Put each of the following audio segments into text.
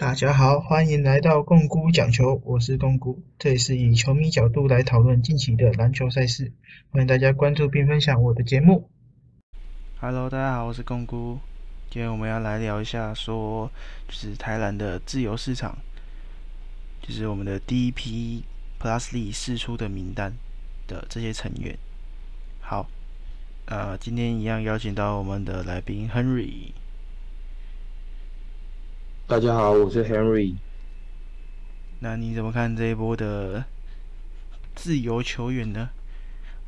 大家好，欢迎来到共估讲球，我是共估，这里是以球迷角度来讨论近期的篮球赛事，欢迎大家关注并分享我的节目。Hello，大家好，我是贡姑。今天我们要来聊一下，说就是台篮的自由市场，就是我们的第一批 Plus Lee 释出的名单的这些成员。好，呃，今天一样邀请到我们的来宾 Henry。大家好，我是 Henry。那你怎么看这一波的自由球员呢？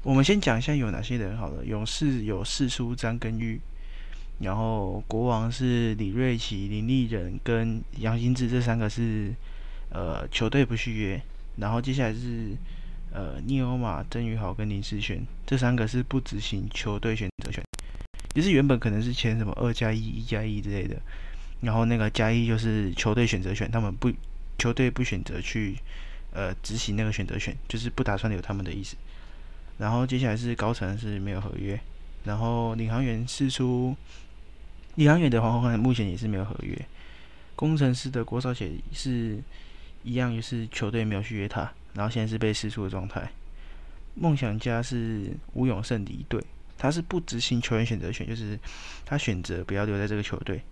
我们先讲一下有哪些人好了。勇士有四叔张根玉，然后国王是李瑞奇、林立人跟杨新志，这三个是呃球队不续约。然后接下来是呃聂欧马、曾宇豪跟林世轩，这三个是不执行球队选择权，就是原本可能是签什么二加一、一加一之类的，然后那个加一就是球队选择权，他们不球队不选择去呃执行那个选择权，就是不打算有他们的意思。然后接下来是高层是没有合约，然后领航员释出，领航员的黄宏汉目前也是没有合约，工程师的郭少杰是一样，就是球队没有续约他，然后现在是被释出的状态。梦想家是吴永胜离队，他是不执行球员选择权，就是他选择不要留在这个球队，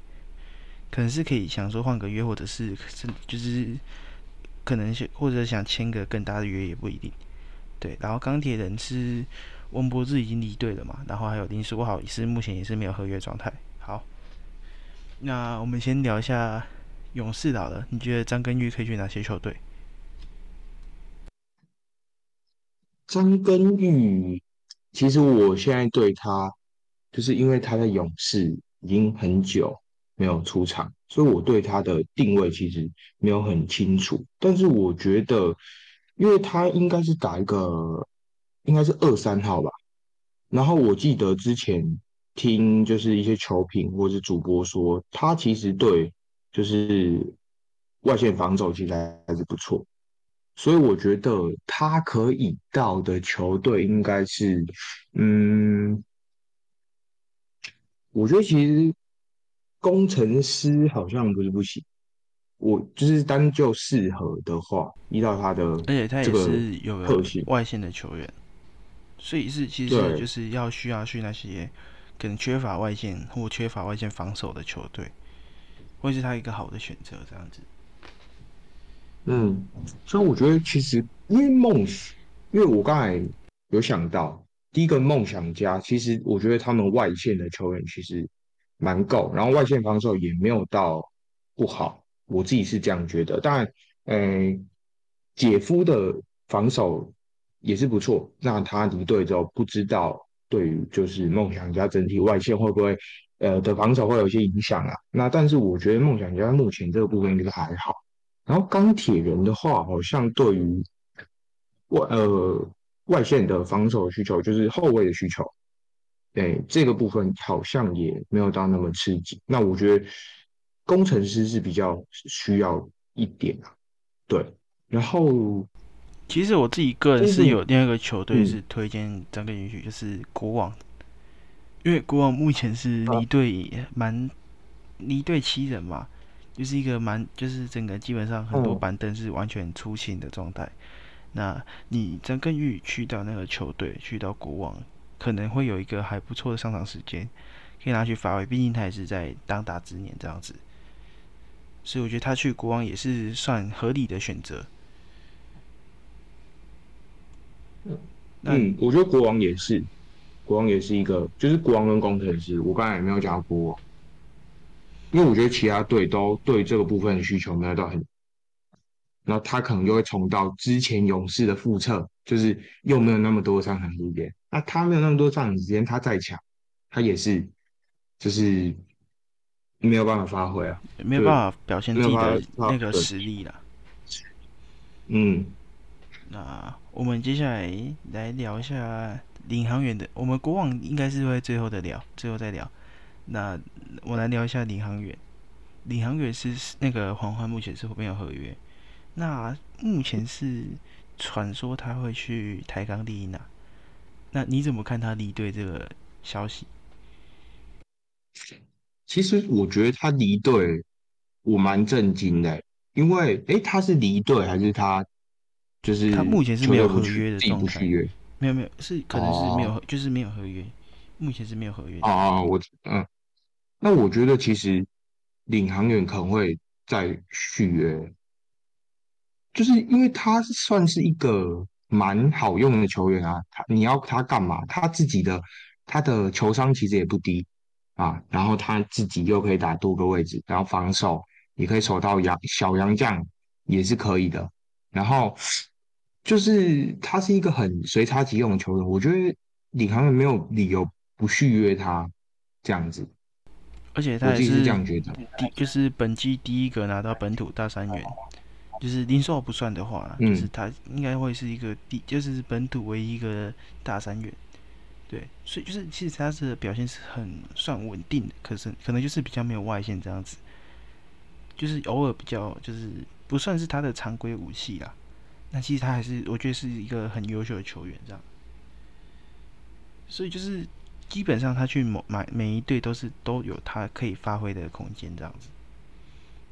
可能是可以想说换个约，或者是是就是可能是或者想签个更大的约也不一定。对，然后钢铁人是温博志已经离队了嘛，然后还有林书豪也是目前也是没有合约状态。好，那我们先聊一下勇士好了，你觉得张根玉可以去哪些球队？张根玉，其实我现在对他，就是因为他在勇士已经很久没有出场，所以我对他的定位其实没有很清楚。但是我觉得，因为他应该是打一个，应该是二三号吧。然后我记得之前听就是一些球评或是主播说，他其实对就是外线防守其实还是不错。所以我觉得他可以到的球队应该是，嗯，我觉得其实工程师好像不是不行。我就是单就适合的话，依照他的而且他也这个是有特性，外线的球员，所以是其实就是要需要去那些可能缺乏外线或缺乏外线防守的球队，会是他一个好的选择这样子。嗯，所以我觉得其实因为梦，因为我刚才有想到，第一个梦想家，其实我觉得他们外线的球员其实蛮够，然后外线防守也没有到不好，我自己是这样觉得。当然，嗯，姐夫的防守也是不错，那他离队之后，不知道对于就是梦想家整体外线会不会呃的防守会有一些影响啊？那但是我觉得梦想家目前这个部分应该还好。然后钢铁人的话，好像对于外呃外线的防守需求，就是后卫的需求，对这个部分好像也没有到那么刺激。那我觉得工程师是比较需要一点啊，对。然后其实我自己个人是有另外一个球队嗯是推荐张根宇去，就是国王，因为国王目前是啊离队蛮离队七人嘛，就是一个蛮就是整个基本上很多嗯板凳是完全出勤的状态。那你张根玉去到那个球队，去到国王，可能会有一个还不错的上场时间，可以拿去发挥。毕竟他也是在当打之年这样子，所以我觉得他去国王也是算合理的选择。嗯，我觉得国王也是，国王也是一个，就是国王跟工程师，我刚才也没有讲到国王，因为我觉得其他队都对这个部分的需求没有到很，然后他可能就会重蹈之前勇士的覆辙，就是又没有那么多上场时间，那他没有那么多上场时间，他再强，他也是就是没有办法发挥啊，没有办法表现自己的那个实力了。嗯，那我们接下来来聊一下领航员的，我们国网应该是会最后的聊，最后再聊。那我来聊一下领航员，领航员是那个黄欢目前是没有合约，那目前是传说他会去台钢丽娜，那你怎么看他离队这个消息？其实我觉得他离队我蛮震惊的，因为诶，他是离队还是他就是他目前是没有合约的状态？没有没有，是可能是没有，哦就是没有合约，目前是没有合约的。啊，我嗯，那我觉得其实领航员可能会再续约，就是因为他算是一个蛮好用的球员啊。他你要他干嘛？他自己的他的球商其实也不低啊，然后他自己又可以打多个位置，然后防守也可以守到杨小杨将也是可以的。然后就是他是一个很随插即用的球员，我觉得李航员没有理由不续约他这样子。而且他也是这样觉得。第就是本季第一个拿到本土大三元，就是林书豪不算的话，嗯就是他应该会是一个第就是本土唯一一个大三元。对，所以就是其实他的表现是很算稳定的，可是可能就是比较没有外线这样子，就是偶尔比较就是不算是他的常规武器啦。那其实他还是我觉得是一个很优秀的球员这样。所以就是基本上他去某买每一队都是都有他可以发挥的空间这样子。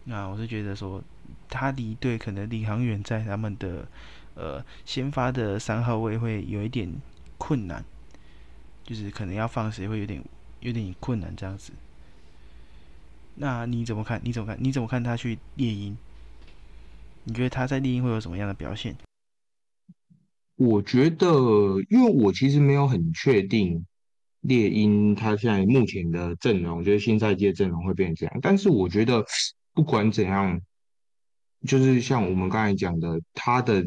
那我是觉得说他离队可能领航员在他们的呃先发的三号位会有一点困难，就是可能要放谁会有点有点困难这样子。那你怎么看？你怎么看？你怎么看他去猎鹰？你觉得他在猎鹰会有什么样的表现？我觉得，因为我其实没有很确定猎鹰他现在目前的阵容，就是新赛季的阵容会变成这样。但是我觉得不管怎样，就是像我们刚才讲的，他的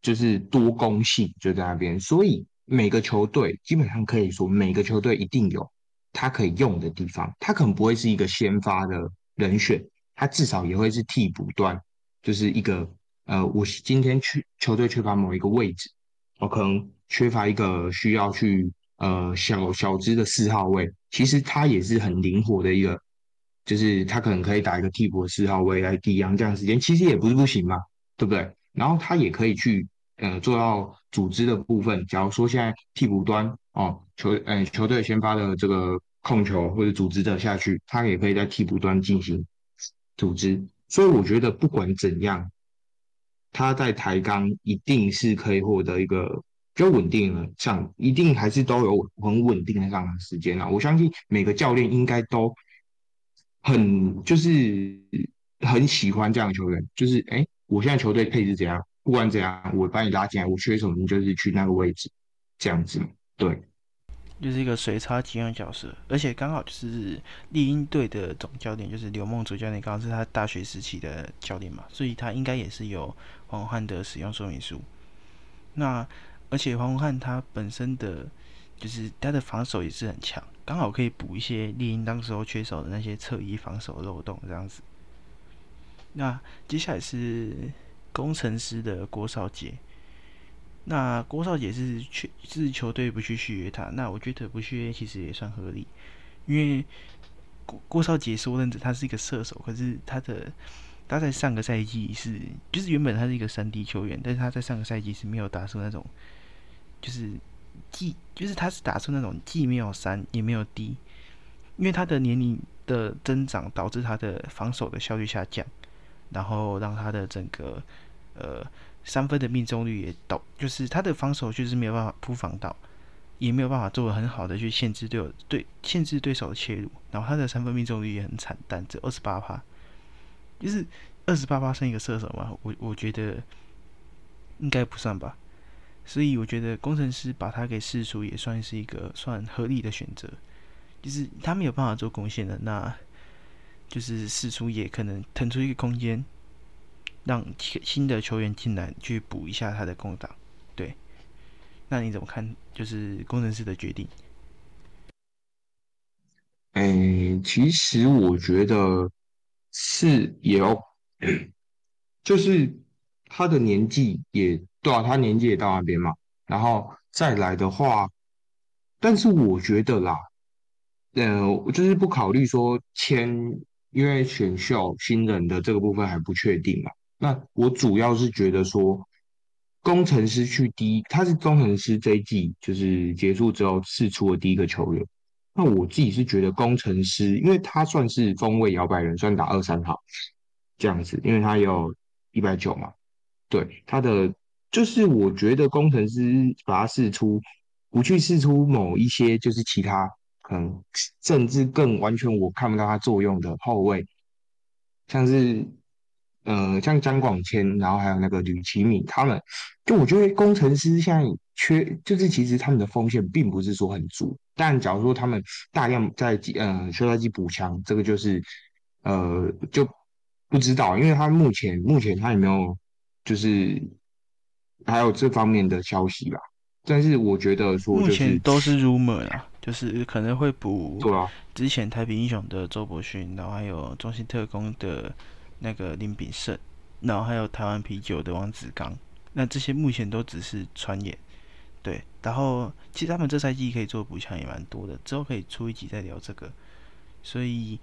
就是多攻性就在那边，所以每个球队基本上可以说每个球队一定有他可以用的地方。他可能不会是一个先发的人选，他至少也会是替补端，就是一个呃，我今天去球队缺乏某一个位置，我可能缺乏一个需要去呃小小支的四号位，其实他也是很灵活的一个，就是他可能可以打一个替补的四号位来抵洋这样的时间，其实也不是不行嘛，对不对？然后他也可以去呃做到组织的部分，假如说现在替补端哦球呃球队先发的这个控球或者组织者下去，他也可以在替补端进行组织，所以我觉得不管怎样。他在台钢一定是可以获得一个比较稳定的上，一定还是都有很稳定的上场时间啊。我相信每个教练应该都很就是很喜欢这样的球员，就是哎，我现在球队配置怎样，不管怎样，我把你拉进来，我缺什么你就是去那个位置，这样子。对，就是一个随插即用角色，而且刚好就是猎鹰队的总教练就是刘梦主教练，刚好是他大学时期的教练嘛，所以他应该也是有黄宏汉的使用说明书。那而且黄宏汉他本身的就是他的防守也是很强，刚好可以补一些猎鹰当时候缺少的那些侧翼防守漏洞这样子。那接下来是工程师的郭少杰，那郭少杰是去是球队不去续约他，那我觉得不续约其实也算合理，因为郭郭少杰说认真他是一个射手，可是他的他在上个赛季是就是原本他是一个三 D 球员，但是他在上个赛季是没有打出那种就是既就是他是打出那种既没有三也没有低因为他的年龄的增长导致他的防守的效率下降，然后让他的整个呃三分的命中率也导，就是他的防守就是没有办法扑防到，也没有办法做很好的去限制队友对限制对手的切入，然后他的三分命中率也很惨淡，只二十八趴，就是二十八趴算一个射手嘛，我我觉得应该不算吧，所以我觉得工程师把他给释出也算是一个算合理的选择，就是他没有办法做贡献的，那就是释出也可能腾出一个空间。让新的球员进来去补一下他的空档，对。那你怎么看？就是工程师的决定？哎，其实我觉得是也要，就是他的年纪也对啊，他年纪也到那边嘛，然后再来的话，但是我觉得啦，呃，我就是不考虑说签，因为选秀新人的这个部分还不确定嘛。那我主要是觉得说，工程师去第一，他是工程师这一季就是结束之后试出的第一个球员。那我自己是觉得工程师，因为他算是锋位摇摆人，算打二三号这样子，因为他有一百九嘛。对，他的就是我觉得工程师把他试出，不去试出某一些就是其他可能甚至更完全我看不到他作用的后卫，像是呃像张广谦，然后还有那个吕奇敏，他们就我觉得工程师现在缺，就是其实他们的锋线并不是说很足，但假如说他们大量在呃休赛季补强，这个就是呃就不知道，因为他目前目前他有没有。就是还有这方面的消息啦，但是我觉得说，目前都是 rumor 啦，就是可能会补对啊，之前太平英雄的周伯勋，然后还有中信特工的那个林炳胜，然后还有台湾啤酒的王子刚，那这些目前都只是传言，对，然后其实他们这赛季可以做补强也蛮多的，之后可以出一集再聊这个，所以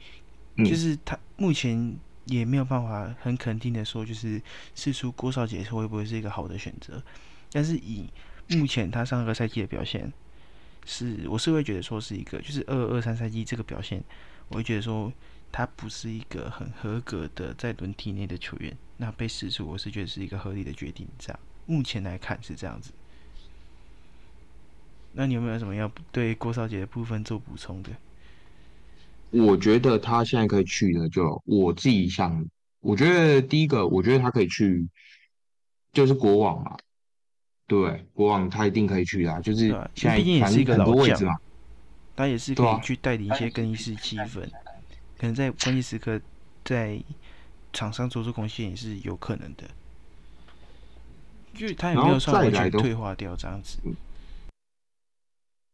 就是他目前。也没有办法很肯定的说，就是试出郭少杰会不会是一个好的选择。但是以目前他上个赛季的表现，是我是会觉得说是一个，就是二二三赛季这个表现，我会觉得说他不是一个很合格的在轮替内的球员。那被试出，我是觉得是一个合理的决定。这样目前来看是这样子。那你有没有什么要对郭少杰的部分做补充的？我觉得他现在可以去的，就我自己想，我觉得第一个，我觉得他可以去，就是国网嘛，对，国网他一定可以去的，就是现在也是一个老将。嘛，他也是可以去带领一些更衣室气氛，可能在关键时刻在场上做出贡献也是有可能的，因为他也没有算完全退化掉这样子，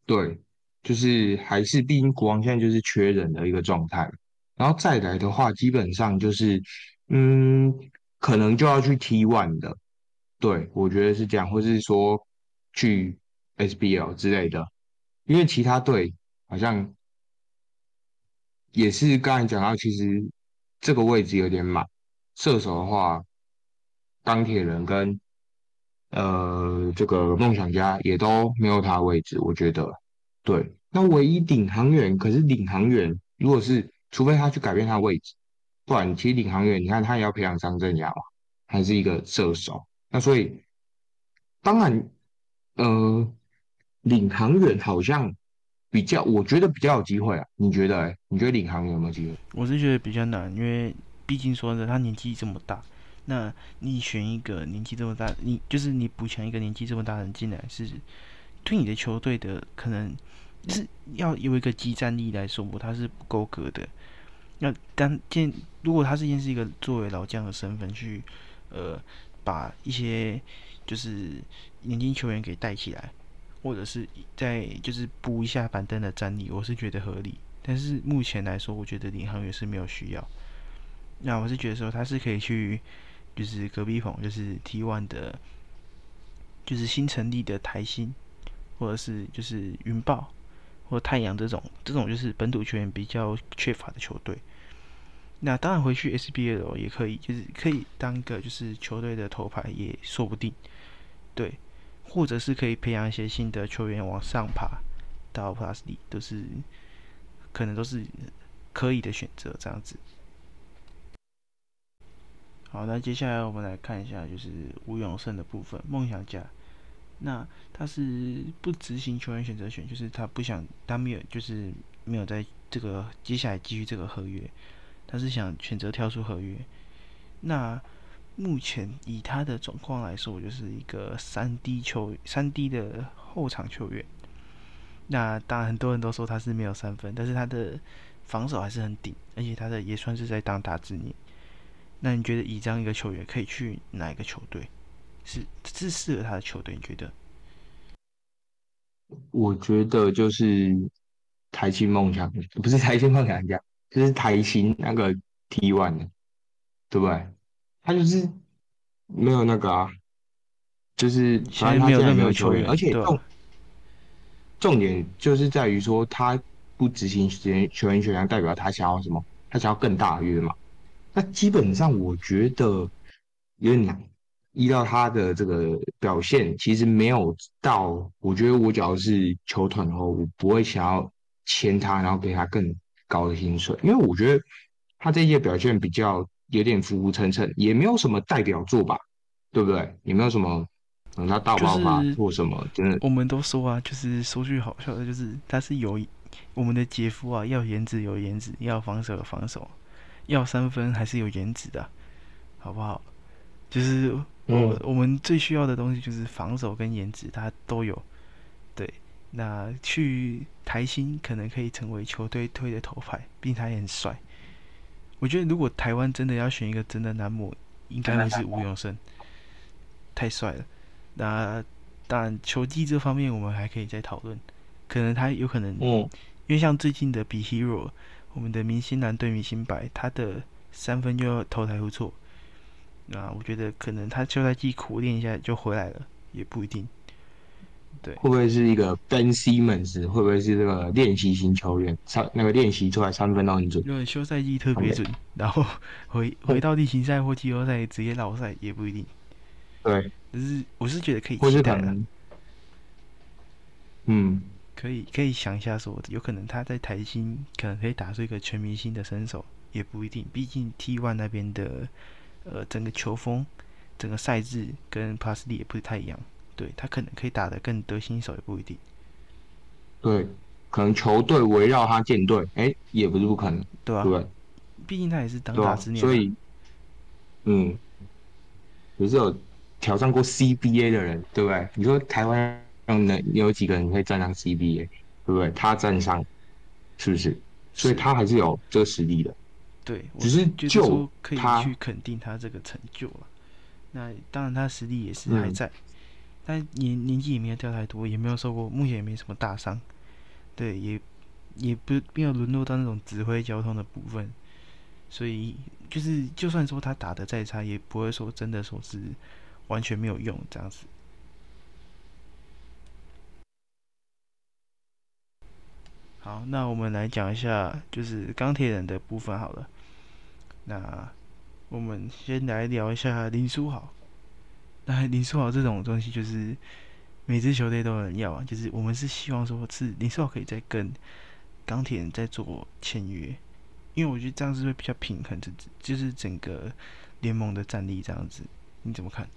对。就是还是，毕竟国王现在就是缺人的一个状态，然后再来的话，基本上就是，嗯，可能就要去 T one 的，对我觉得是这样，或是说去 SBL 之类的，因为其他队好像也是刚才讲到，其实这个位置有点满，射手的话，钢铁人跟呃这个梦想家也都没有他位置，我觉得。对，那唯一领航员，可是领航员如果是，除非他去改变他的位置，不然其实领航员，你看他也要培养张镇雅嘛，还是一个射手，那所以当然，呃，领航员好像比较，我觉得比较有机会啊。你觉得？你觉得领航员有没有机会？我是觉得比较难，因为毕竟说的他年纪这么大，那你选一个年纪这么大，你就是你补强一个年纪这么大的人进来，是对你的球队的可能。是要有一个激战力来说，他是不够格的。那当见如果他是先是一个作为老将的身份去，呃，把一些就是年轻球员给带起来，或者是在就是补一下板凳的战力，我是觉得合理。但是目前来说，我觉得领航员是没有需要。那我是觉得说他是可以去，就是隔壁棚，就是 T one 的，就是新成立的台新，或者是就是云豹。或太阳这种，这种就是本土球员比较缺乏的球队。那当然回去 SBL 也可以，就是可以当个就是球队的头牌也说不定。对，或者是可以培养一些新的球员往上爬到 Plus 里，都是可能都是可以的选择。这样子。好，那接下来我们来看一下就是吴永胜的部分，梦想家。那他是不执行球员选择权，就是他不想，他没有，就是没有在这个接下来继续这个合约，他是想选择跳出合约。那目前以他的状况来说，我就是一个三 D 球三 D 的后场球员。那当然很多人都说他是没有三分，但是他的防守还是很顶，而且他的也算是在当打之年。那你觉得以这样一个球员可以去哪一个球队？是是适合他的球队，你觉得？我觉得就是台新梦想，不是台新梦想家，就是台新那个 T one 的，对不对？他就是没有那个啊，就是反正他现在没有球员，而且重重点就是在于说他不执行球员球员选项，代表他想要什么？他想要更大约嘛？那基本上我觉得有点难。依照他的这个表现，其实没有到。我觉得我只要是球团的话，我不会想要签他，然后给他更高的薪水，因为我觉得他这一届表现比较有点浮浮沉沉，也没有什么代表作吧，对不对？也没有什么，嗯，他大爆发或什么，真的。我们都说啊，就是说句好笑的，就是他是有我们的杰夫啊，要颜值有颜值，要防守有防守，要三分还是有颜值的，好不好？就是我我们最需要的东西就是防守跟颜值，他都有。对，那去台新可能可以成为球队推的头牌，并且他也很帅。我觉得如果台湾真的要选一个真的男模，应该会是吴永生，太帅了。那当然球技这方面我们还可以再讨论，可能他有可能，因为像最近的比 Hero，我们的明星男对明星白，他的三分就要投台不错。那我觉得可能他休赛季苦练一下就回来了，也不一定。对，会不会是一个 Ben Simmons？会不会是这个练习型球员？三那个练习出来三分都很准，因为休赛季特别准，然后回回到例行赛或季后赛直接老赛也不一定。对，只是我是觉得可以期待的。嗯，可以可以想一下，说有可能他在台新可能可以打出一个全明星的身手，也不一定。毕竟 T One 那边的呃整个球风、整个赛制跟帕斯利也不是太一样。对他可能可以打得更得心应手，也不一定。对，可能球队围绕他建队，哎，也不是不可能，对吧？对，毕竟他也是当打之年，所以，嗯，也是有挑战过 CBA 的人，对不对？你说台湾能有几个人可以站上 CBA，对不对？他站上，是不是？所以他还是有这个实力的。对，只是就可以去肯定他这个成就了。那当然，他实力也是还在。但年年纪也没有掉太多，也没有受过，目前也没什么大伤，对，也也不没有沦落到那种指挥交通的部分，所以就是就算说他打的再差，也不会说真的说是完全没有用这样子。好，那我们来讲一下就是钢铁人的部分好了。那我们先来聊一下林书豪。那林书豪这种东西，就是每支球队都有人要啊。就是我们是希望说，是林书豪可以再跟钢铁人再做签约，因为我觉得这样子会比较平衡，这就是整个联盟的战力这样子。你怎么看？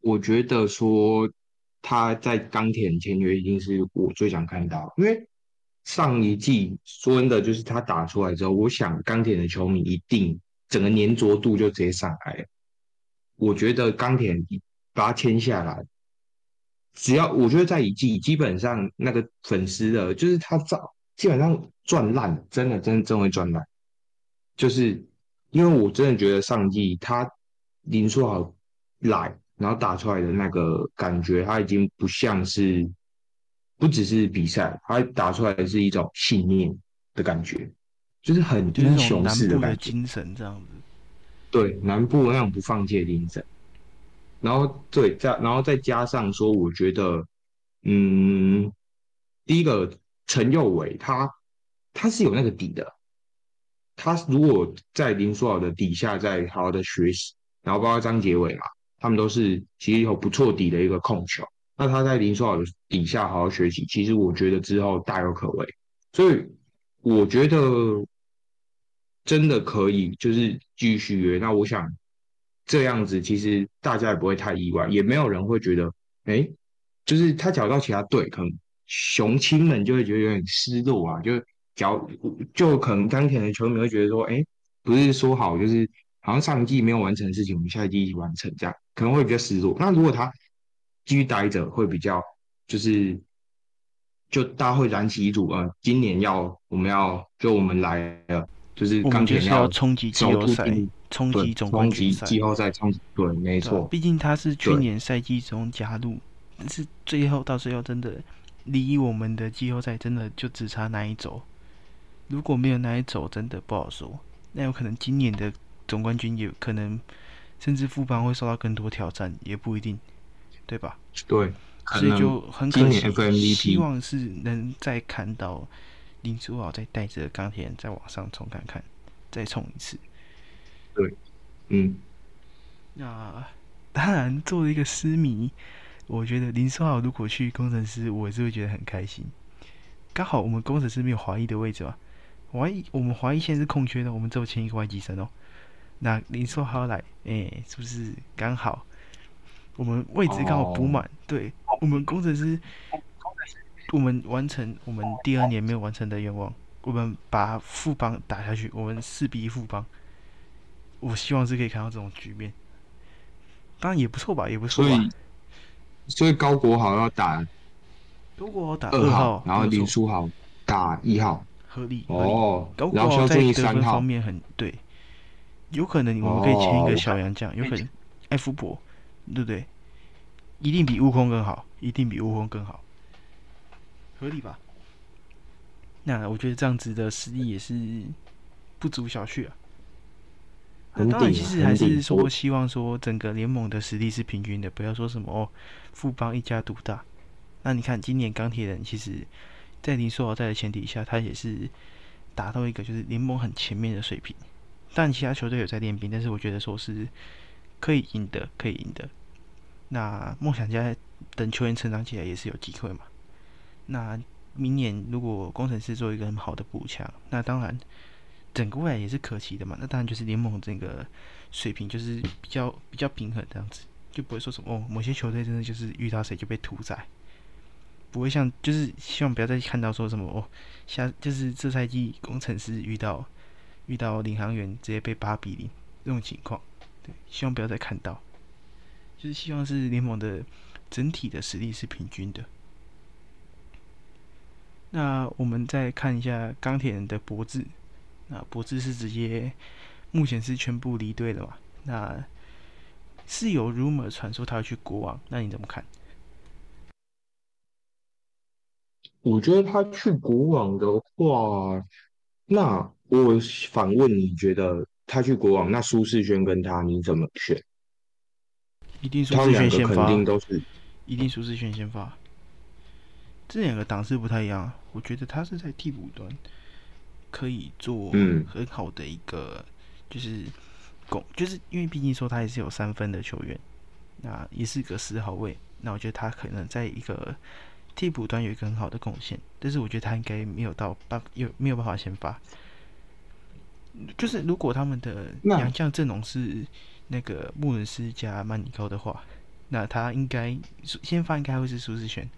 我觉得说他在钢铁人签约，一定是我最想看到，因为上一季说真的，就是他打出来之后，我想钢铁的球迷一定。整个粘着度就直接上来了，我觉得钢铁把他签下来，只要我觉得在一季基本上那个粉丝的，就是他赚基本上赚烂，真的真的真会赚烂，就是因为我真的觉得上季他林书豪来，然后打出来的那个感觉，他已经不像是不只是比赛，他打出来的是一种信念的感觉。就是很英雄式的感觉，精神这样子。对，南部那种不放弃的精神。然后对，再然后再加上说，我觉得，嗯，第一个陈佑伟他他是有那个底的。他如果在林书豪的底下再好好的学习，然后包括张杰伟嘛，他们都是其实有不错底的一个控球。那他在林书豪底下好好学习，其实我觉得之后大有可为。所以我觉得。真的可以，就是继续约。那我想这样子，其实大家也不会太意外，也没有人会觉得，哎，就是他找到其他队，可能雄青们就会觉得有点失落啊。就脚就可能钢铁的球迷会觉得说，哎，不是说好，就是好像上一季没有完成的事情，我们下一季一起完成，这样可能会比较失落。那如果他继续待着，会比较就是就大家会燃起一组呃，今年要我们要就我们来了。就是钢铁要冲击季后赛，冲击总冠军赛，季后赛冲击对，没错。毕竟他是去年赛季中加入，但是最后到最后真的离我们的季后赛真的就只差那一走。如果没有那一走，真的不好说。那有可能今年的总冠军也可能，甚至副帮会受到更多挑战，也不一定，对吧？对，所以就很可惜，希望是能再看到。林书豪再带着钢铁人再往上冲看看，再冲一次。对，嗯。那当然，作为一个私迷，我觉得林书豪如果去工程师，我也是会觉得很开心。刚好我们工程师没有华裔的位置嘛，华裔我们华裔现在是空缺的，我们只有签一个外籍生哦。那林书豪来，哎，是不是刚好？我们位置刚好补满，对我们工程师，我们完成我们第二年没有完成的愿望，我们把副帮打下去，我们四比一副帮。我希望是可以看到这种局面，当然也不错吧，也不错吧。所以高国豪要打，高国豪打二号，然后林书豪打一号，合理哦。高国豪在得分方面很对，有可能我们可以签一个小杨将，有可能艾福伯，对不对？一定比悟空更好，一定比悟空更好，合理吧？那我觉得这样子的实力也是不足小觑啊。那当然，其实还是说希望说整个联盟的实力是平均的，不要说什么哦，富邦一家独大。那你看今年钢铁人其实，在林书豪在的前提下，他也是达到一个就是联盟很前面的水平。但其他球队有在练兵，但是我觉得说是可以赢的，可以赢的。那梦想家等球员成长起来也是有机会嘛。那明年如果工程师做一个很好的补强，那当然。整个未来也是可期的嘛，那当然就是联盟这个水平就是比较比较平衡这样子，就不会说什么哦，某些球队真的就是遇到谁就被屠宰，不会像就是希望不要再看到说什么哦，下就是这赛季工程师遇到遇到领航员直接被八比零这种情况，对，希望不要再看到，就是希望是联盟的整体的实力是平均的。那我们再看一下钢铁人的脖子。那博智是直接，目前是全部离队了嘛？那是有 rumor 传说他要去国王，那你怎么看？我觉得他去国王的话，那我反问你觉得他去国王，那苏世轩跟他你怎么选？一定苏世轩先发，肯定都是一定苏世轩先发。这两个档次不太一样，我觉得他是在替补端。可以做很好的一个，就是攻，就是因为毕竟说他也是有三分的球员，那也是个四号位，那我觉得他可能在一个替补端有一个很好的贡献，但是我觉得他应该没有到办有没有办法先发，就是如果他们的两将阵容是那个穆伦斯加曼尼高的话，那他应该先发应该会是苏志璇，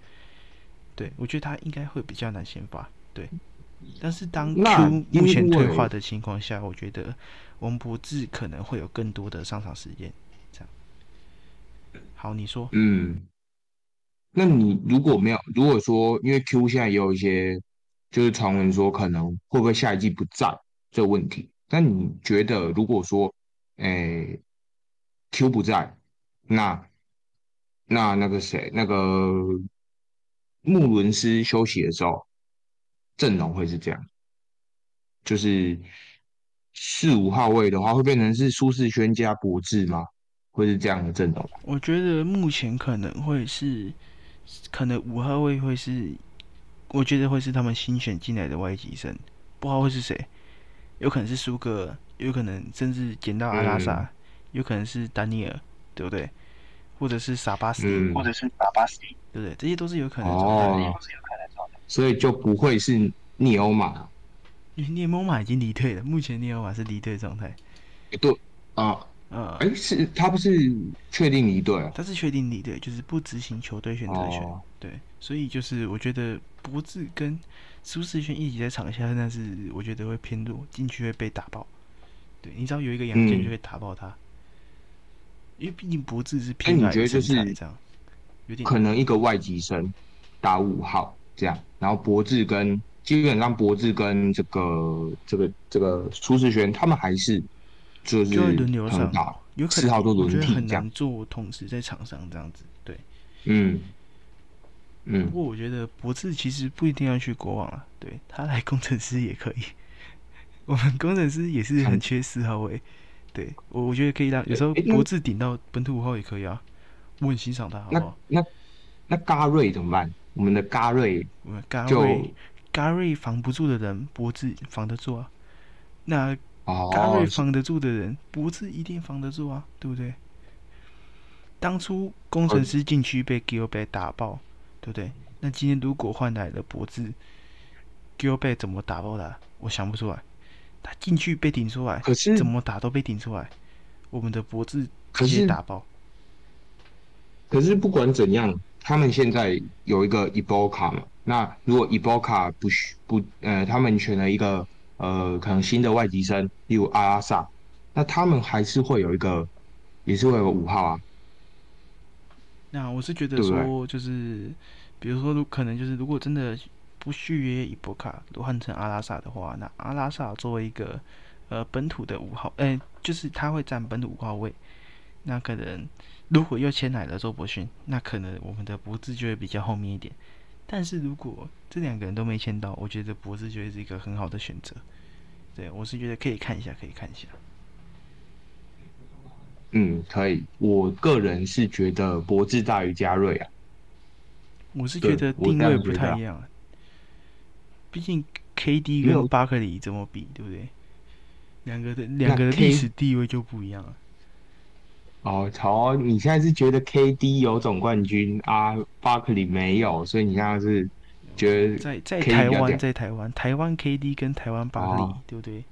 对我觉得他应该会比较难先发，对。但是当 Q 目前退化的情况下，我觉得王博志可能会有更多的上场时间。这样，好，你说。嗯，那你如果没有，如果说因为 Q 现在也有一些就是传闻说可能会不会下一季不在这问题，那你觉得如果说诶 Q 不在，那那那个谁，那个穆伦斯休息的时候？阵容会是这样，就是四五号位的话，会变成是舒适轩加博智吗？会是这样的阵容？我觉得目前可能会是，可能五号位会是，我觉得会是他们新选进来的外籍生，不知道会是谁，有可能是苏格，有可能甚至捡到阿拉萨，有可能是丹尼尔，对不对？或者是萨巴斯蒂，或者是萨巴斯蒂，对不对？这些都是有可能状态。所以就不会是涅欧马，因为涅欧马已经离队了。目前涅欧马是离队状态。对啊，呃，哎，是他不是确定离队？他是确定离队，就是不执行球队选择权。对，所以就是我觉得博智跟苏世轩一起在场下，但是我觉得会偏弱，进去会被打爆。对，你知道有一个杨戬就会打爆他，因为毕竟博智是偏矮身材，这样有点可能一个外籍生打五号。这样，然后博智跟基本上博智跟这个这个这个苏世轩，他们还是就是轮流上，有四号多轮替很难做同时在场上这样子，对，嗯嗯。不过我觉得博智其实不一定要去国王啊，对他来工程师也可以。我们工程师也是很缺四号位，对我我觉得可以让有时候博智顶到本土五号也可以啊，我很欣赏他，好不好？那那嘎瑞怎么办？我们的嘎瑞，我们嘎瑞，嘎瑞防不住的人，脖子防得住啊。那嘎瑞防得住的人，脖子一定防得住啊，对不对？当初工程师禁区被 Gilbert 打爆，对不对？那今天如果换来了脖子，Gilbert 怎么打爆他？我想不出来。他进去被顶出来，可是怎么打都被顶出来。我们的脖子直接打爆。可是不管怎样，他们现在有一个 Eboka 嘛，那如果 Eboka 不需不呃，他们选了一个呃可能新的外籍生，例如阿拉萨，那他们还是会有一个，也是会有五号啊。那我是觉得说，就是比如说，如可能就是如果真的不续约伊波卡，如果换成阿拉萨的话，那阿拉萨作为一个呃本土的五号，哎、就是他会占本土五号位，那可能如果又签来了周伯勋，那可能我们的博智就会比较后面一点。但是如果这两个人都没签到，我觉得博智就会是一个很好的选择。对我是觉得可以看一下，可以看一下。嗯，可以。我个人是觉得博智大于嘉瑞啊。我是觉得定位不太一样啊，毕竟 KD 跟巴克利怎么比，对不对？两个的两个的历史地位就不一样了。哦，好，你现在是觉得 KD 有总冠军啊，巴克利没有，所以你现在是觉得在在台湾，在台湾，台湾 KD 跟台湾巴克利，哦对不对？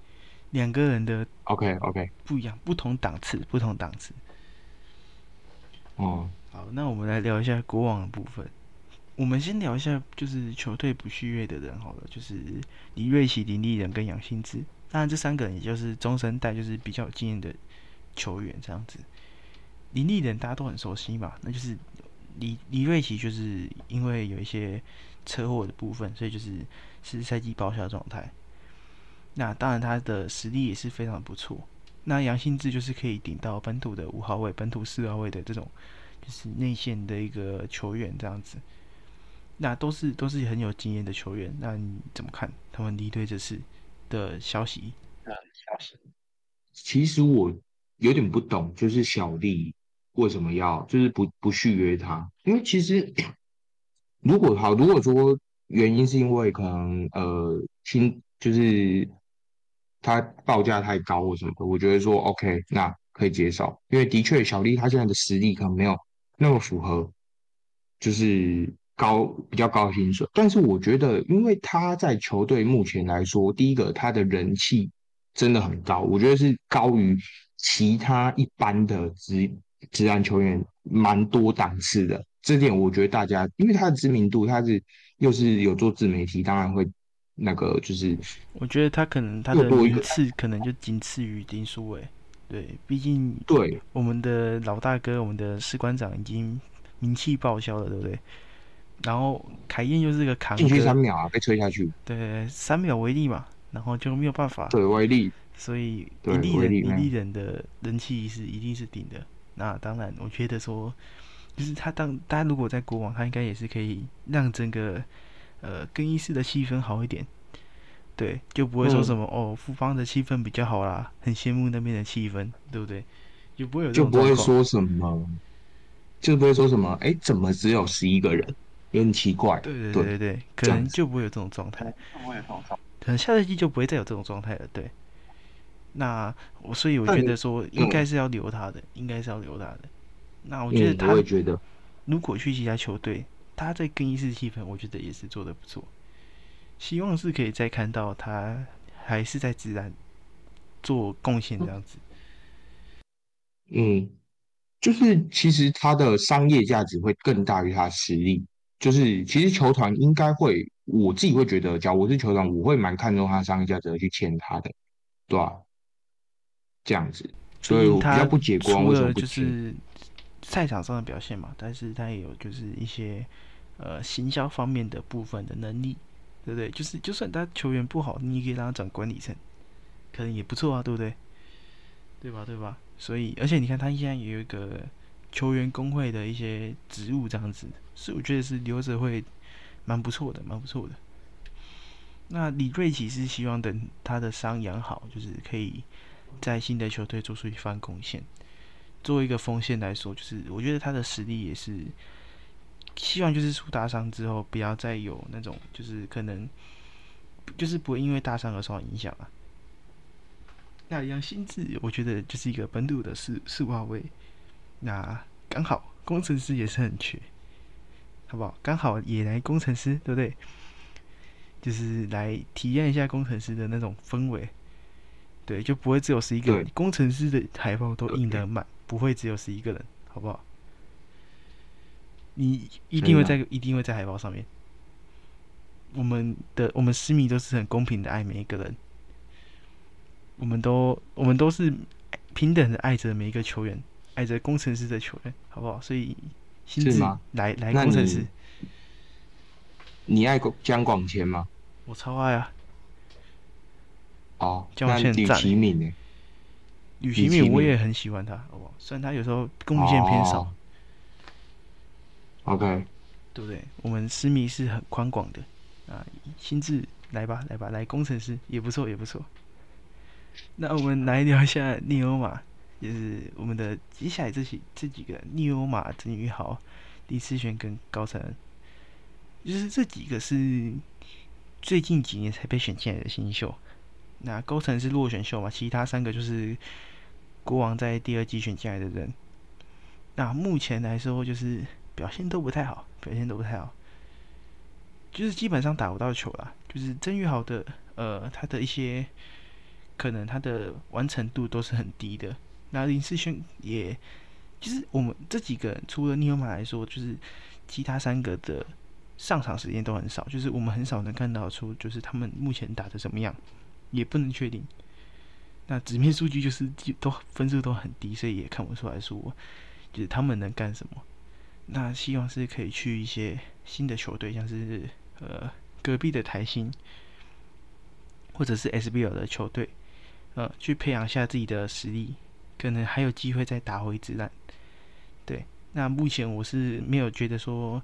两个人的 OK OK 不一样，不同档次，不同档次。哦，好，那我们来聊一下国王的部分。我们先聊一下，就是球队不续约的人好了，就是李瑞奇、林立人跟杨新志。当然，这三个人也就是中生代，就是比较有经验的球员这样子。林立人大家都很熟悉嘛，那就是李李瑞奇，就是因为有一些车祸的部分，所以就是是赛季报销状态。那当然，他的实力也是非常不错。那杨兴志就是可以顶到本土的五号位、本土四号位的这种，就是内线的一个球员这样子。那都是都是很有经验的球员。那你怎么看他们离队这次的消息？其实我有点不懂，就是小丽为什么要就是不不续约他？因为其实如果好，如果说原因是因为可能呃薪就是他报价太高或什么的，我觉得说 OK，那可以接受，因为的确小丽她现在的实力可能没有那么符合，就是高比较高的薪水。但是我觉得，因为他在球队目前来说，第一个他的人气真的很高，我觉得是高于其他一般的职职篮球员蛮多档次的。这点我觉得大家，因为他的知名度，他是又是有做自媒体，当然会那个就是我觉得他可能他的名次可能就仅次于丁书伟。对，毕竟对我们的老大哥，我们的士官长已经名气报销了，对不对？然后凯燕又是个扛进去三，秒啊被吹下去，对，三秒为例嘛，然后就没有办法，对威力所以对一粒人一威力人的人气是一定是顶的。那当然，我觉得说，就是他当大家如果在国网，他应该也是可以让整个呃更衣室的气氛好一点。对，就不会说嗯什么、哦，复方的气氛比较好啦，很羡慕那边的气氛，对不对？就不会有就不会。说什么，就不会说什么，哎，怎么只有十一个人，有点奇怪。对对对对对，可能就不会有这种状态。可能下赛季就不会再有这种状态了。对，那我所以我觉得说应该是要留他的，应该是要留他的。那我觉得我也觉得，如果去其他球队，他在更衣室气氛，我觉得也是做的不错。希望是可以再看到他还是在自然做贡献这样子。嗯，就是其实他的商业价值会更大于他的实力。就是其实球团应该会，我自己会觉得，假如我是球团，我会蛮看重他的商业价值而去签他的，对吧、这样子，所以我比较不解国王除了为什么不签。就是赛场上的表现嘛，但是他也有就是一些呃行销方面的部分的能力，对不对？就是就算他球员不好，你也可以让他转管理层，可能也不错啊，对不对？对吧？对吧？所以而且你看他现在也有一个球员工会的一些职务这样子，所以我觉得是留着会蛮不错的，蛮不错的。那李瑞奇是希望等他的伤养好，就是可以在新的球队做出一番贡献。作为一个锋线来说，就是我觉得他的实力也是希望就是出大伤之后，不要再有那种就是可能就是不会因为大伤而受到影响啊。那杨新志，我觉得就是一个本土的四四五号位，那刚好工程师也是很缺，好不好？刚好也来工程师，对不对？就是来体验一下工程师的那种氛围，对，就不会只有是一个。工程师的海报都印得很满，不会只有十一个人，好不好？你一定会在，一定会在海报上面。我们的我们私密都是很公平的爱每一个人，我们都我们都是平等的爱着每一个球员，爱着工程师的球员，好不好？所以，心智来来工程师，你爱江广谦吗？我超爱啊！哦，那吕其敏呢？吕其敏我也很喜欢他，好不好？虽然他有时候贡献偏少。OK，对不对？我们私密是很宽广的啊！心智来吧，来吧，来工程师也不错，也不错。那我们来聊一下尼欧马，就是我们的接下来这些这几个尼欧马、曾宇豪、李思璇跟高晨，就是这几个是。最近几年才被选进来的新秀，那高层是落选秀嘛？其他三个就是国王在第二季选进来的人。那目前来说，就是表现都不太好，表现都不太好，就是基本上打不到球了。就是曾玉豪的，呃，他的一些可能他的完成度都是很低的。那林世轩也，就是我们这几个除了尼欧马来说，就是其他三个的。上场时间都很少，就是我们很少能看到出，就是他们目前打的怎么样，也不能确定。那纸面数据就是都分数都很低，所以也看不出来说，就是他们能干什么。那希望是可以去一些新的球队，像是呃隔壁的台新，或者是 SBL 的球队，呃，去培养下自己的实力，可能还有机会再打回子弹。对，那目前我是没有觉得说。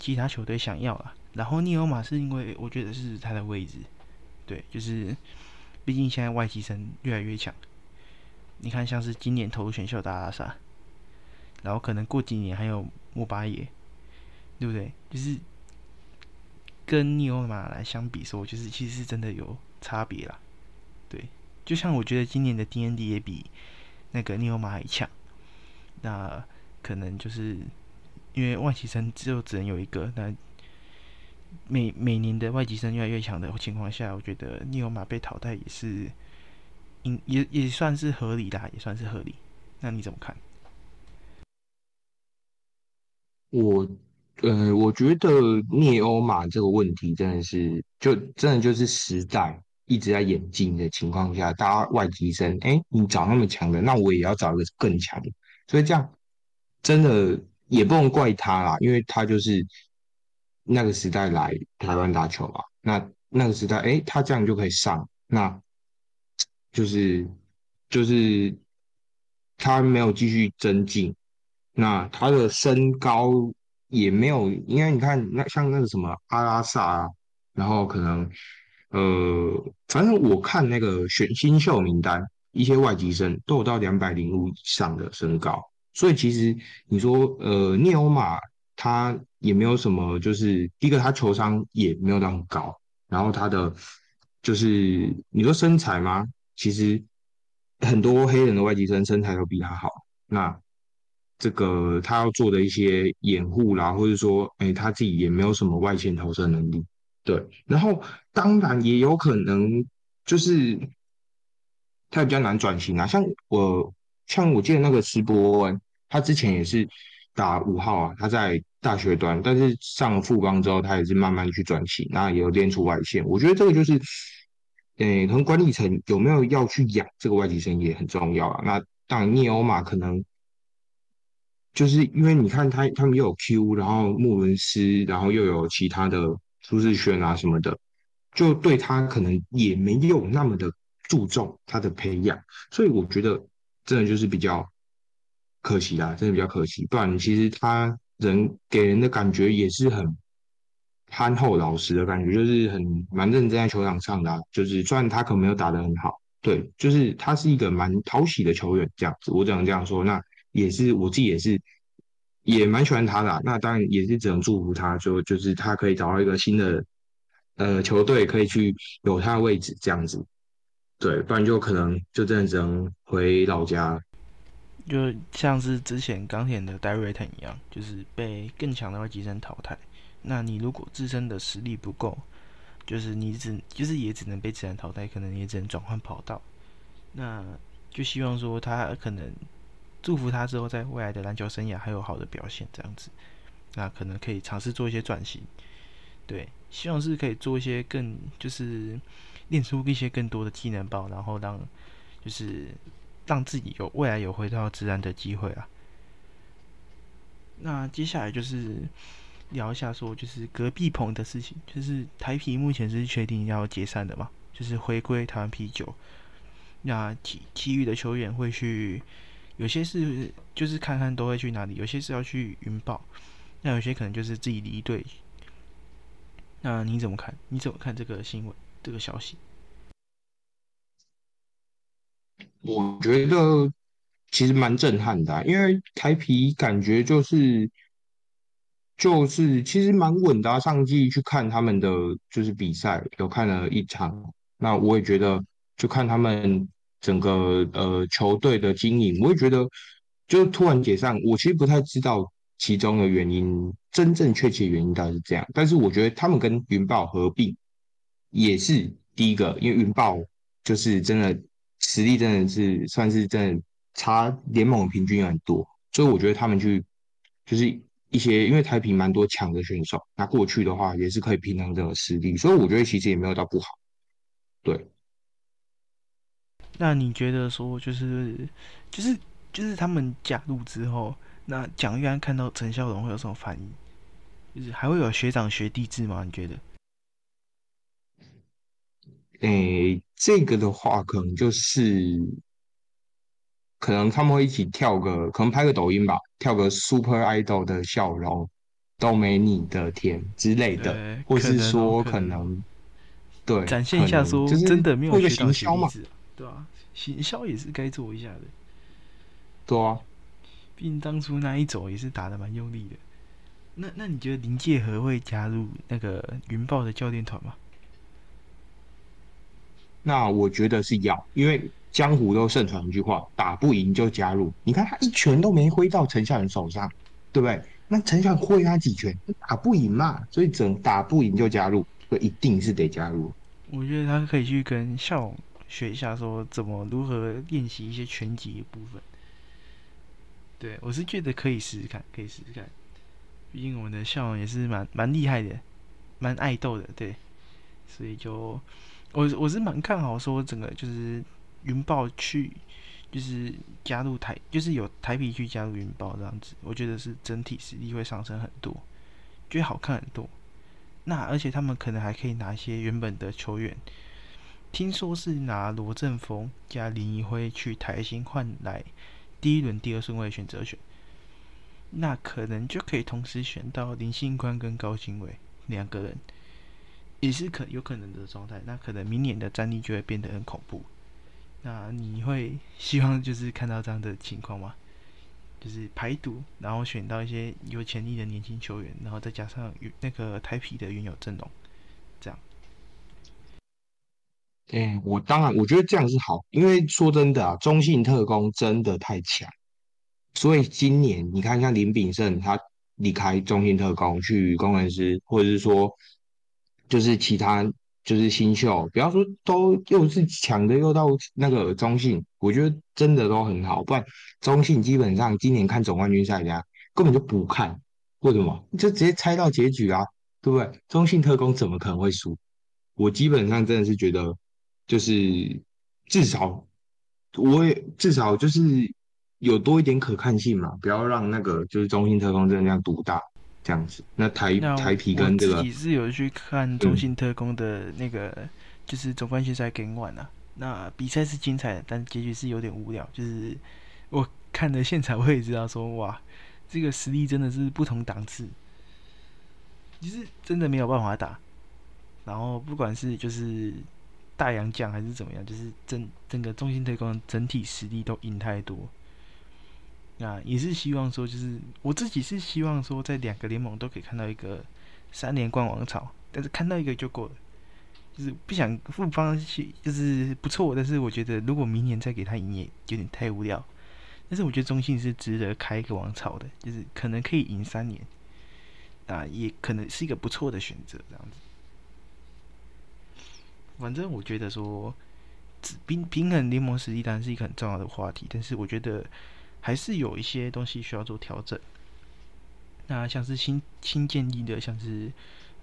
其他球队想要了，然后尼欧马是因为我觉得是他的位置，对，就是毕竟现在外籍生越来越强。你看，像是今年投入选秀大拉萨，然后可能过几年还有莫巴耶，对不对？就是跟尼欧马来相比说，就是其实是真的有差别啦。对，就像我觉得今年的 DND 也比那个尼欧马还强，那可能就是。因为外籍生只有只能有一个，那每每年的外籍生越来越强的情况下，我觉得尼欧马被淘汰也是，应也也算是合理的，也算是合理。那你怎么看？我呃，我觉得聂欧马这个问题真的是，就真的就是时代一直在演进的情况下，大家外籍生，哎，你找那么强的，那我也要找一个更强的，所以这样真的。也不能怪他啦，因为他就是那个时代来台湾打球嘛。那那个时代，哎，他这样就可以上，那就是就是他没有继续增进，那他的身高也没有，因为你看那像那个什么阿拉萨啊，然后可能呃，反正我看那个选新秀名单，一些外籍生都有到两百零五以上的身高。所以其实你说，呃，涅欧马他也没有什么，就是第一个他球商也没有那么高，然后他的就是你说身材吗？其实很多黑人的外籍生身材都比他好。那这个他要做的一些掩护啦，或者说，哎，他自己也没有什么外线投射能力。对，然后当然也有可能就是他比较难转型啊，像我像我记得那个斯波恩。他之前也是打五号啊，他在大学端，但是上了副帮之后，他也是慢慢去转型，那也有练出外线。我觉得这个就是，诶，可能管理层有没有要去养这个外籍生也很重要啊。那当然，聂欧马可能就是因为你看他，他们又有 Q，然后穆伦斯，然后又有其他的苏志轩啊什么的，就对他可能也没有那么的注重他的培养，所以我觉得真的就是比较。可惜啦，真的比较可惜。不然其实他人给人的感觉也是很憨厚老实的感觉，就是很蛮认真在球场上的。就是虽然他可能没有打得很好，对，就是他是一个蛮讨喜的球员这样子。我只能这样说，那也是我自己也是也蛮喜欢他的。那当然也是只能祝福他，就就是他可以找到一个新的呃球队，可以去有他的位置这样子。对，不然就可能就真的只能回老家。就像是之前钢铁的戴瑞腾一样，就是被更强的外籍生淘汰。那你如果自身的实力不够，就是你只就是也只能被自然淘汰，可能也只能转换跑道。那就希望说他可能祝福他之后在未来的篮球生涯还有好的表现，这样子。那可能可以尝试做一些转型，对，希望是可以做一些更就是练出一些更多的技能包，然后让就是让自己有未来有回到自然的机会啊。那接下来就是聊一下说就是隔壁棚的事情，就是台啤目前是确定要解散的嘛，就是回归台湾啤酒。那其其余的球员会去，有些是就是看看都会去哪里，有些是要去云豹。那有些可能就是自己离队，那你怎么看？你怎么看这个新闻、这个消息？我觉得其实蛮震撼的，因为台皮感觉就是就是其实蛮稳的。上季去看他们的就是比赛，有看了一场，那我也觉得就看他们整个呃球队的经营，我也觉得就突然解散，我其实不太知道。其中的原因，真正确切原因大概是这样，但是我觉得他们跟云豹合并也是第一个，因为云豹就是真的实力真的是算是真的差联盟平均很多，所以我觉得他们去就是一些因为台平蛮多强的选手，那过去的话也是可以平衡这个实力，所以我觉得其实也没有到不好。对，那你觉得说就是就是就是他们加入之后？那蒋玉安看到陈孝荣会有什么反应？就是还会有学长学弟制吗？你觉得？诶，这个的话，可能就是可能他们会一起跳个，可能拍个抖音吧，跳个 Super Idol 的笑容都没你的甜之类的，或是说可能对展现一下说真的没有学长学弟制，对啊，行销也是该做一下的，对啊。毕竟当初那一走也是打的蛮用力的。那那你觉得林介和会加入那个云豹的教练团吗？那我觉得是要，因为江湖都盛传一句话：打不赢就加入。你看他一拳都没挥到陈孝仁手上，对不对？那陈孝仁挥他几拳，打不赢嘛，所以整打不赢就加入，所以一定是得加入。我觉得他可以去跟校学一下，说怎么如何练习一些拳击的部分。对，我是觉得可以试试看，可以试试看。毕竟我们的校长也是蛮蛮厉害的，蛮爱斗的，对。所以就我我是蛮看好说整个就是云豹去，就是加入台，就是有台皮去加入云豹这样子，我觉得是整体实力会上升很多，就会好看很多。那而且他们可能还可以拿一些原本的球员，听说是拿罗振峰加林一辉去台新换来。第一轮第二顺位选择选，那可能就可以同时选到林信宽跟高兴伟两个人，也是可有可能的状态。那可能明年的战力就会变得很恐怖。那你会希望就是看到这样的情况吗？就是排毒，然后选到一些有潜力的年轻球员，然后再加上那个台皮的原有阵容，这样。哎，我当然，我觉得这样是好，因为说真的啊，中信特工真的太强，所以今年你看，像林炳胜他离开中信特工去工程师，或者是说，就是其他就是新秀，不要说都又是强的，又到那个中信，我觉得真的都很好。不然中信基本上今年看总冠军赛，家根本就不看，为什么？就直接猜到结局啊，对不对？中信特工怎么可能会输？我基本上真的是觉得。就是至少，我也至少就是有多一点可看性嘛，不要让那个就是中信特工真的这样独大这样子。那台台皮跟这个，自己是有去看中信特工的那个就是总冠军赛 Game One 啊。那比赛是精彩的，但结局是有点无聊。就是我看的现场，我也知道说哇，这个实力真的是不同档次，就是真的没有办法打。然后不管是就是。大洋将还是怎么样？就是整整个中心特工整体实力都赢太多。啊也是希望说，就是我自己是希望说，在两个联盟都可以看到一个三连冠王朝，但是看到一个就够了。就是不想复方去，就是不错，但是我觉得如果明年再给他赢，也有点太无聊。但是我觉得中信是值得开一个王朝的，就是可能可以赢三年，啊，也可能是一个不错的选择，这样子。反正我觉得说，平平衡联盟实力当然是一个很重要的话题，但是我觉得还是有一些东西需要做调整。那像是新新建立的，像是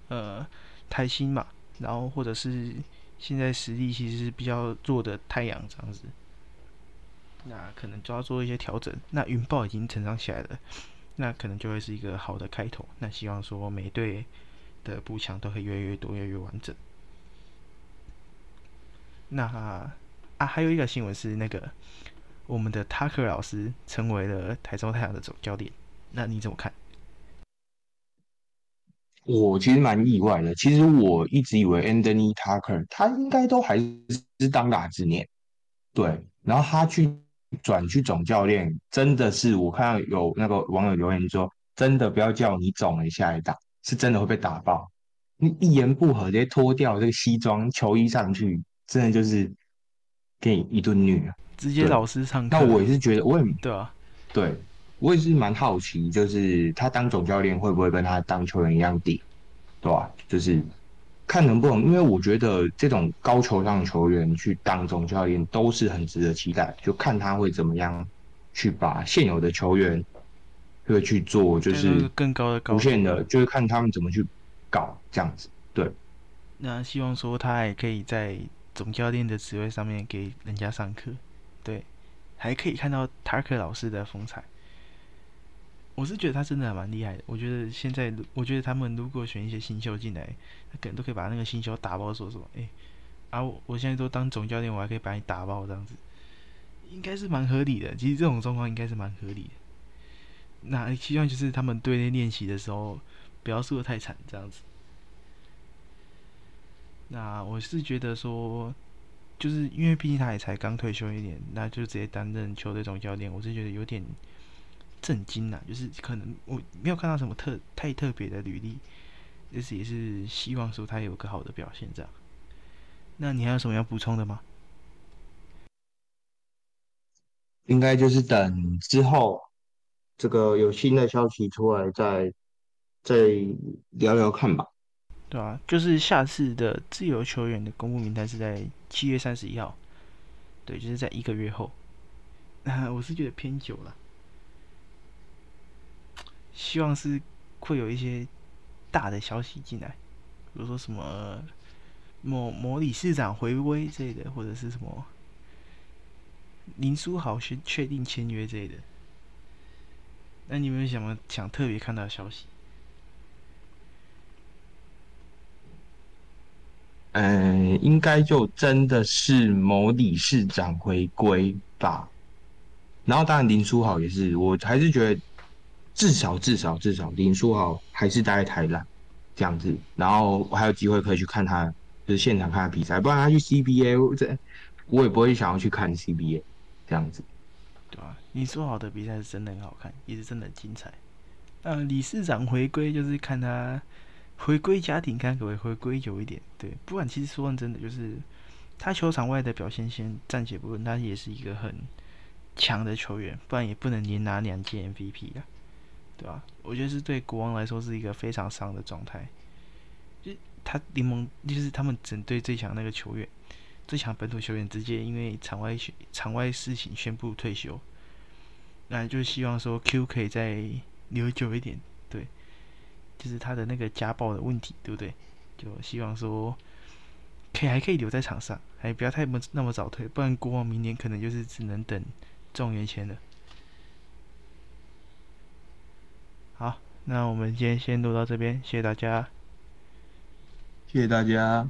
呃台新嘛，然后或者是现在实力其实是比较弱的太阳这样子。那可能就要做一些调整。那云豹已经成长起来了，那可能就会是一个好的开头。那希望说每队的步枪都会越来越多，越来越完整。那啊，还有一个新闻是那个我们的 Tucker 老师成为了台中太阳的总教练。那你怎么看？我其实蛮意外的。其实我一直以为 Anthony Tucker 他应该都还是当打之年，对，然后他去。转去总教练，真的是我看到有那个网友留言说，真的不要叫你总了下来打，是真的会被打爆。你一言不合直接脱掉这个西装球衣上去，真的就是给你一顿虐啊！直接老师上课。那我也是觉得，我也对啊，对我也是蛮好奇，就是他当总教练会不会跟他当球员一样低，对吧？就是。看能不能，因为我觉得这种高球上球员去当总教练都是很值得期待，就看他会怎么样去把现有的球员会去做，就是更高的、无限的，就是看他们怎么去搞这样子。对，那希望说他也可以在总教练的职位上面给人家上课，对，还可以看到塔克老师的风采。我是觉得他真的蛮厉害的。我觉得现在，我觉得他们如果选一些新秀进来，他可能都可以把那个新秀打爆，说什么？哎，啊，我现在都当总教练，我还可以把你打爆这样子，应该是蛮合理的。其实这种状况应该是蛮合理的。那希望就是他们队内练习的时候不要输的太惨，这样子。那我是觉得说，就是因为毕竟他也才刚退休一年，那就直接担任球队总教练，我是觉得有点。震惊呐！就是可能我没有看到什么特太特别的履历，就是也是希望说他有个好的表现这样。那你还有什么要补充的吗？应该就是等之后这个有新的消息出来再再聊聊看吧。对啊，就是下次的自由球员的公布名单是在七月三十一号，对，就是在一个月后。我是觉得偏久了。希望是会有一些大的消息进来，比如说什么某某理事长回归之类的，或者是什么林书豪确确定签约之类的。那你有没有想想特别看到的消息？嗯，应该就真的是某理事长回归吧。然后当然林书豪也是，我还是觉得。至少至少至少林书豪还是待在台南这样子，然后我还有机会可以去看他，就是现场看他比赛，不然他去 CBA，这我也不会想要去看 CBA 这样子。对啊，林书豪的比赛是真的很好看，也是真的很精彩。呃，理事长回归就是看他回归家庭，看可不可以回归久一点。对，不管其实说真的，就是他球场外的表现先暂且不论，他也是一个很强的球员，不然也不能连拿两届 MVP 啊。对吧？我觉得是对国王来说是一个非常伤的状态。就他联盟就是他们整队最强那个球员，最强本土球员直接因为场外场外事情宣布退休。那就希望说 Q 可以再留久一点，就是他的那个家暴的问题，对不对？就希望说可以还可以留在场上，还不要太么那么早退，不然国王明年可能就是只能等状元签了。好，那我们今天先录到这边，谢谢大家，谢谢大家。